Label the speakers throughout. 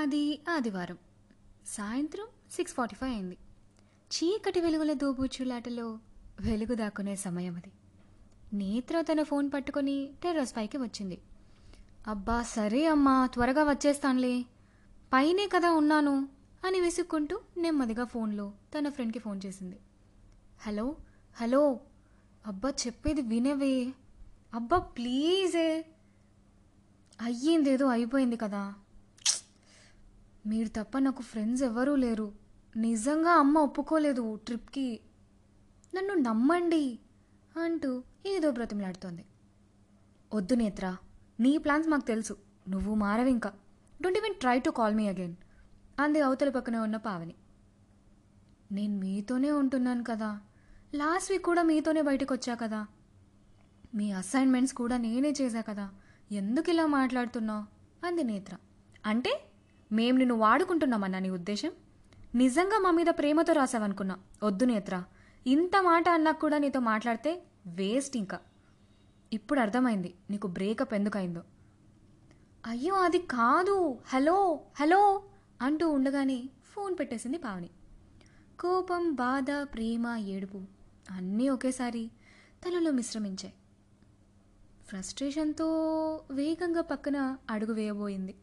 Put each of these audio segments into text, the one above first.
Speaker 1: అది ఆదివారం. సాయంత్రం సిక్స్ ఫార్టీ ఫైవ్ అయింది. చీకటి వెలుగుల దోబూచులాటలో వెలుగు దాక్కునే సమయం అది. నేత్ర తన ఫోన్ పట్టుకొని టెర్రస్ పైకి వచ్చింది. అబ్బా సరే అమ్మా త్వరగా వచ్చేస్తానులే. పైనే కదా ఉన్నాను అని విసుక్కుంటూ నెమ్మదిగా ఫోన్లో తన ఫ్రెండ్కి ఫోన్ చేసింది. Hello hello. అబ్బా చెప్పేది వినవే. అబ్బా ప్లీజే. అయ్యిందేదో అయిపోయింది కదా. మీరు తప్ప నాకు ఫ్రెండ్స్ ఎవరూ లేరు. నిజంగా అమ్మ ఒప్పుకోలేదు ట్రిప్కి నన్ను నమ్మండి అంటూ ఏదో బ్రతిమలాడుతోంది. వద్దు నేత్ర నీ ప్లాన్స్ మాకు తెలుసు. నువ్వు మారవి ఇంకా. Don't even try to call me again అంది అవతల పక్కనే ఉన్న పావని. నేను మీతోనే ఉంటున్నాను కదా. లాస్ట్ వీక్ కూడా మీతోనే బయటకు వచ్చా కదా. మీ అసైన్మెంట్స్ కూడా నేనే చేశా కదా. ఎందుకు ఇలా మాట్లాడుతున్నావు? అంది నేత్ర. అంటే మేం నిన్ను వాడుకుంటున్నామన్నా నీ ఉద్దేశం? నిజంగా మా మీద ప్రేమతో రాసావనుకున్నా. వద్దు నేత్ర. ఇంత మాట అన్నా కూడా నీతో మాట్లాడితే వేస్ట్ ఇంకా. ఇప్పుడు అర్థమైంది. నీకు బ్రేకప్ ఎందుకైందో. అయ్యో అది కాదు. హలో హలో అంటూ ఉండగానే ఫోన్ పెట్టేసింది పావని. కోపం బాధ ప్రేమ ఏడుపు అన్నీ ఒకేసారి తనలో మిశ్రమించాయి. ఫ్రస్ట్రేషన్తో వేగంగా పక్కన అడుగు వేయబోయింది.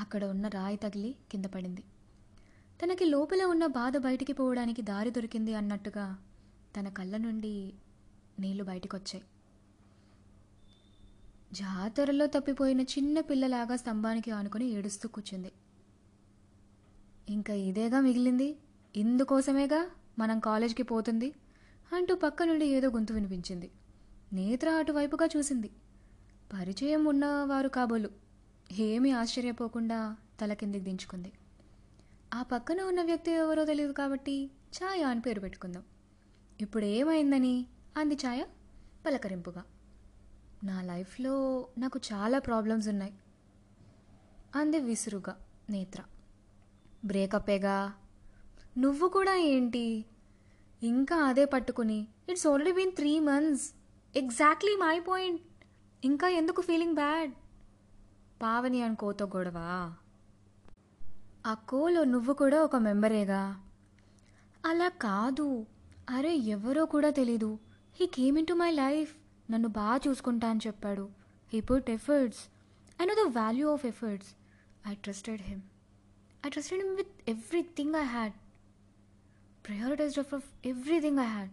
Speaker 1: అక్కడ ఉన్న రాయి తగిలి కింద పడింది. తనకి లోపల ఉన్న బాధ బయటికి పోవడానికి దారి దొరికింది అన్నట్టుగా తన కళ్ళ నుండి నీళ్ళు బయటకొచ్చాయి. జాతరలో తప్పిపోయిన చిన్న పిల్లలాగా స్తంభానికి ఆనుకొని ఏడుస్తూ కూర్చుంది. ఇంకా ఇదేగా మిగిలింది? ఇందుకోసమేగా మనం కాలేజ్కి పోతుంది? అంటూ పక్క నుండి ఏదో గొంతు వినిపించింది. నేత్ర అటువైపుగా చూసింది. పరిచయం ఉన్నవారు కాబోలు. ఏమీ ఆశ్చర్యపోకుండా తల కిందికి దించుకుంది. ఆ పక్కన ఉన్న వ్యక్తి ఎవరో తెలియదు కాబట్టి ఛాయ అని పేరు పెట్టుకుందాం. ఇప్పుడు ఏమైందని? అంది ఛాయ పలకరింపుగా. నా లైఫ్లో నాకు చాలా ప్రాబ్లమ్స్ ఉన్నాయి అంది విసురుగా నేత్ర. బ్రేకప్పేగా? నువ్వు కూడా ఏంటి? ఇంకా అదే పట్టుకుని it's only been three months exactly my point ఇంకా ఎందుకు ఫీలింగ్ బ్యాడ్ పావని అని కోతో గొడవ? ఆ కోలో నువ్వు కూడా ఒక మెంబరేగా? అలా కాదు. అరే ఎవరో కూడా తెలీదు. He came in to my life. నన్ను బాగా చూసుకుంటా అని చెప్పాడు. He put efforts. I know the value of efforts I trusted him I trusted him with everything I had prioritize of of everything I had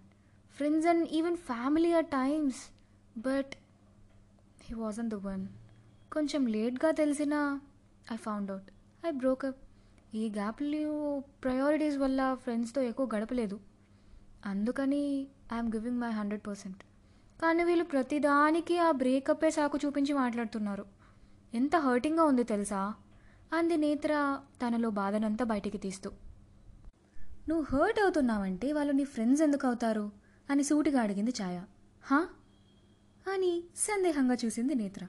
Speaker 1: friends and even family or times but he wasn't the one కొంచెం లేట్గా తెలిసినా I found out I broke up ఈ గ్యాప్లు priorities వల్ల ఫ్రెండ్స్తో ఎక్కువ గడపలేదు. అందుకని I'm giving my hundred percent కానీ వీళ్ళు ప్రతిదానికి ఆ బ్రేకప్పే సాకు చూపించి మాట్లాడుతున్నారు. ఎంత హర్టింగ్గా ఉంది తెలుసా? అంది నేత్ర తనలో బాధనంతా బయటికి తీస్తూ. నువ్వు హర్ట్ అవుతున్నావంటే వాళ్ళు నీ ఫ్రెండ్స్ ఎందుకు అవుతారు? అని సూటిగా అడిగింది ఛాయ. హా? అని సందేహంగా చూసింది నేత్ర.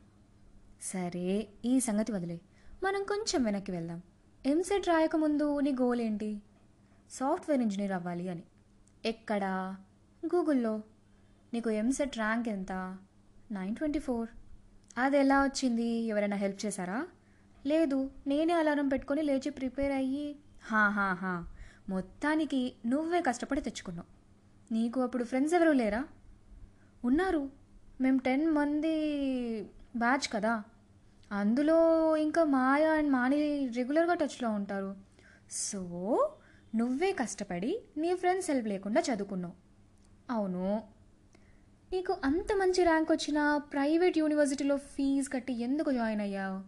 Speaker 1: సరే ఈ సంగతి వదిలే. మనం కొంచెం వెనక్కి వెళ్దాం. ఎంసెట్ రాయకముందు నీ గోల్ ఏంటి? సాఫ్ట్వేర్ ఇంజనీర్ అవ్వాలి అని. ఎక్కడా? గూగుల్లో. నీకు ఎంసెట్ ర్యాంక్ ఎంత? Nine twenty four. అది ఎలా వచ్చింది? ఎవరైనా హెల్ప్ చేశారా? లేదు నేనే అలారం పెట్టుకొని లేచి ప్రిపేర్ అయ్యి. హా హా హా. మొత్తానికి నువ్వే కష్టపడి తెచ్చుకున్నావు. నీకు అప్పుడు ఫ్రెండ్స్ ఎవరూ లేరా? ఉన్నారు. మేము టెన్ మంది బ్యాచ్ కదా. అందులో ఇంకా మాయ అండ్ మాని రెగ్యులర్గా టచ్లో ఉంటారు. సో నువ్వే కష్టపడి నీ ఫ్రెండ్స్ హెల్ప్ లేకుండా చదువుకున్నావు. అవును. నీకు అంత మంచి ర్యాంక్ వచ్చిన ప్రైవేట్ యూనివర్సిటీలో ఫీజు కట్టి ఎందుకు జాయిన్ అయ్యావు?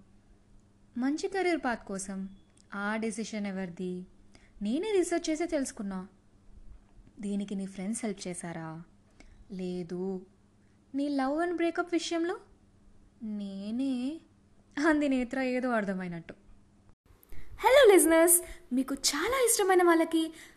Speaker 1: మంచి కెరీర్ పాత్ కోసం ఆ డెసిషన్ ఎవరిది? నేనే రీసెర్చ్ చేసి తెలుసుకున్నా. దీనికి నీ ఫ్రెండ్స్ హెల్ప్ చేశారా? లేదు. నీ లవ్ అండ్ బ్రేకప్ విషయంలో నేనే? అంది నేత్ర ఏదో అర్థమైనట్టు. హలో లిజనర్స్ మీకు చాలా ఇష్టమైన వాళ్ళకి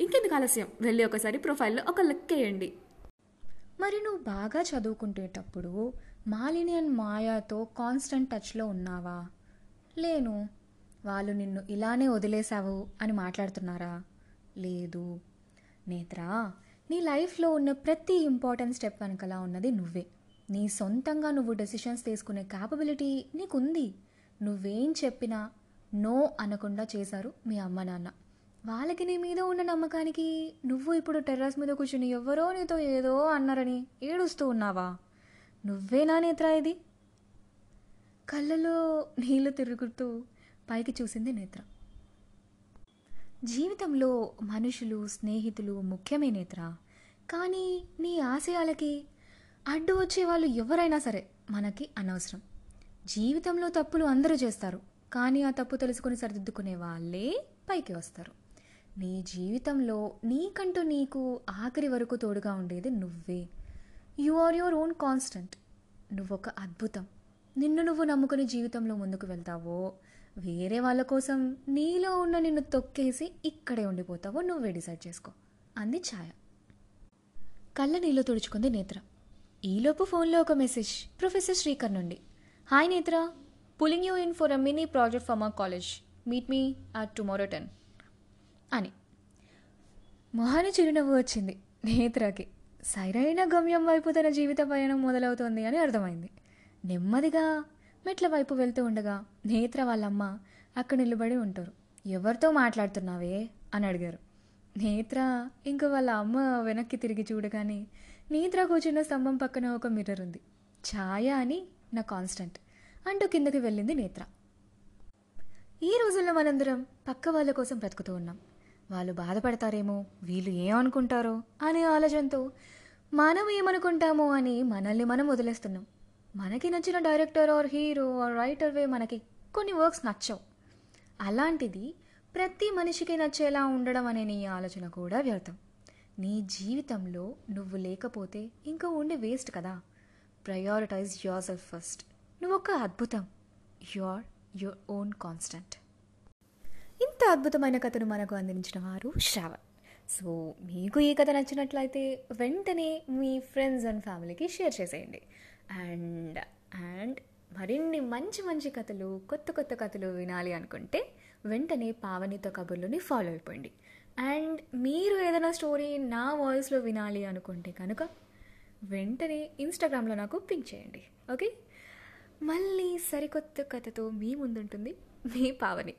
Speaker 2: ఇంకెందుకు ఆలస్యం? వెళ్ళి ఒకసారి ప్రొఫైల్లో ఒక లుక్ వేయండి.
Speaker 1: మరి నువ్వు బాగా చదువుకుంటేటప్పుడు మాలిని అండ్ మాయాతో కాన్స్టెంట్ టచ్లో ఉన్నావా? లేను. వాళ్ళు నిన్ను ఇలానే వదిలేశావు అని మాట్లాడుతున్నారా? లేదు. నేత్రా నీ లైఫ్లో ఉన్న ప్రతి ఇంపార్టెంట్ స్టెప్ వెనకలా ఉన్నది నువ్వే. నీ సొంతంగా నువ్వు డెసిషన్స్ తీసుకునే క్యాపబిలిటీ నీకుంది. నువ్వేం చెప్పినా నో అనకుండా చేశారు మీ అమ్మ నాన్న. వాళ్ళకి నీ మీద ఉన్న నమ్మకానికి నువ్వు ఇప్పుడు టెర్రస్ మీద కూర్చుని ఎవరో నీతో ఏదో అన్నారని ఏడుస్తూ ఉన్నావా? నువ్వేనా నేత్రా ఇది? కళ్ళలో నీళ్ళు తిరుగుతూ పైకి చూసింది నేత్ర. జీవితంలో మనుషులు స్నేహితులు ముఖ్యమే నేత్ర. కానీ నీ ఆశయాలకి అడ్డు వచ్చే వాళ్ళు ఎవరైనా సరే మనకి అనవసరం. జీవితంలో తప్పులు అందరూ చేస్తారు. కానీ ఆ తప్పు తెలుసుకొని సరిదిద్దుకునే వాళ్ళే పైకి వస్తారు. నీ జీవితంలో నీకంటూ నీకు ఆఖరి వరకు తోడుగా ఉండేది నువ్వే. You are your own constant నువ్వొక అద్భుతం. నిన్ను నువ్వు నమ్ముకుని జీవితంలో ముందుకు వెళ్తావో వేరే వాళ్ళ కోసం నీలో ఉన్న నిన్ను తొక్కేసి ఇక్కడే ఉండిపోతావో నువ్వే డిసైడ్ చేసుకో. అంది ఛాయ. కళ్ళ నీళ్ళు తుడుచుకుంది నేత్ర. ఈలోపు ఫోన్లో ఒక మెసేజ్ ప్రొఫెసర్ శ్రీకర్ నుండి. Hi Netra. Pulling you in for a mini project for మా college meet me at tomorrow ten అని. మొహాని చిరునవ్వు వచ్చింది. నేత్రకి. సరైన గమ్యం వైపు తన జీవిత పయనం మొదలవుతోంది అని అర్థమైంది. నెమ్మదిగా మెట్ల వైపు వెళ్తూ ఉండగా నేత్ర వాళ్ళమ్మ అక్కడ నిలబడి ఉంటారు. ఎవరితో మాట్లాడుతున్నావే? అని అడిగారు. నేత్ర ఇంకా వాళ్ళ అమ్మ వెనక్కి తిరిగి చూడగానే నేత్ర కూర్చున్న స్తంభం పక్కన ఒక మిర్రర్ ఉంది. ఛాయ అని నా కాన్స్టెంట్ అంటూ కిందకి వెళ్ళింది నేత్ర. ఈ రోజుల్లో మనందరం పక్క వాళ్ళ కోసం బ్రతుకుతూ ఉన్నాం. వాళ్ళు బాధపడతారేమో వీళ్ళు ఏమనుకుంటారో అనే ఆలోచనతో మనం ఏమనుకుంటామో అని మనల్ని మనం వదిలేస్తున్నాం. మనకి నచ్చిన director or hero or writer వే మనకి కొన్ని వర్క్స్ నచ్చవు. అలాంటిది ప్రతి మనిషికి నచ్చేలా ఉండడం అనే నీ ఆలోచన కూడా వ్యర్థం. నీ జీవితంలో నువ్వు లేకపోతే ఇంకా ఉండి వేస్ట్ కదా. ప్రయారిటైజ్ యువర్ సెల్ఫ్ ఫస్ట్ నువ్వు ఒక అద్భుతం యువర్ యువర్ ఓన్ కాన్స్టెంట్ ఇంత అద్భుతమైన కథను మనకు అందించిన వారు శ్రావణ్. సో మీకు ఈ కథ నచ్చినట్లయితే వెంటనే మీ ఫ్రెండ్స్ అండ్ ఫ్యామిలీకి షేర్ చేసేయండి. అండ్ అండ్ మరిన్ని మంచి మంచి కథలు కొత్త కొత్త కథలు వినాలి అనుకుంటే వెంటనే పావనితో కబుర్లోని ఫాలో అయిపోయింది అండ్ మీరు ఏదైనా స్టోరీ నా వాయిస్లో వినాలి అనుకుంటే కనుక వెంటనే ఇన్స్టాగ్రామ్లో నాకు పింక్ చేయండి. ఓకే? మళ్ళీ సరికొత్త కథతో మీ ముందుంటుంది మీ పావని.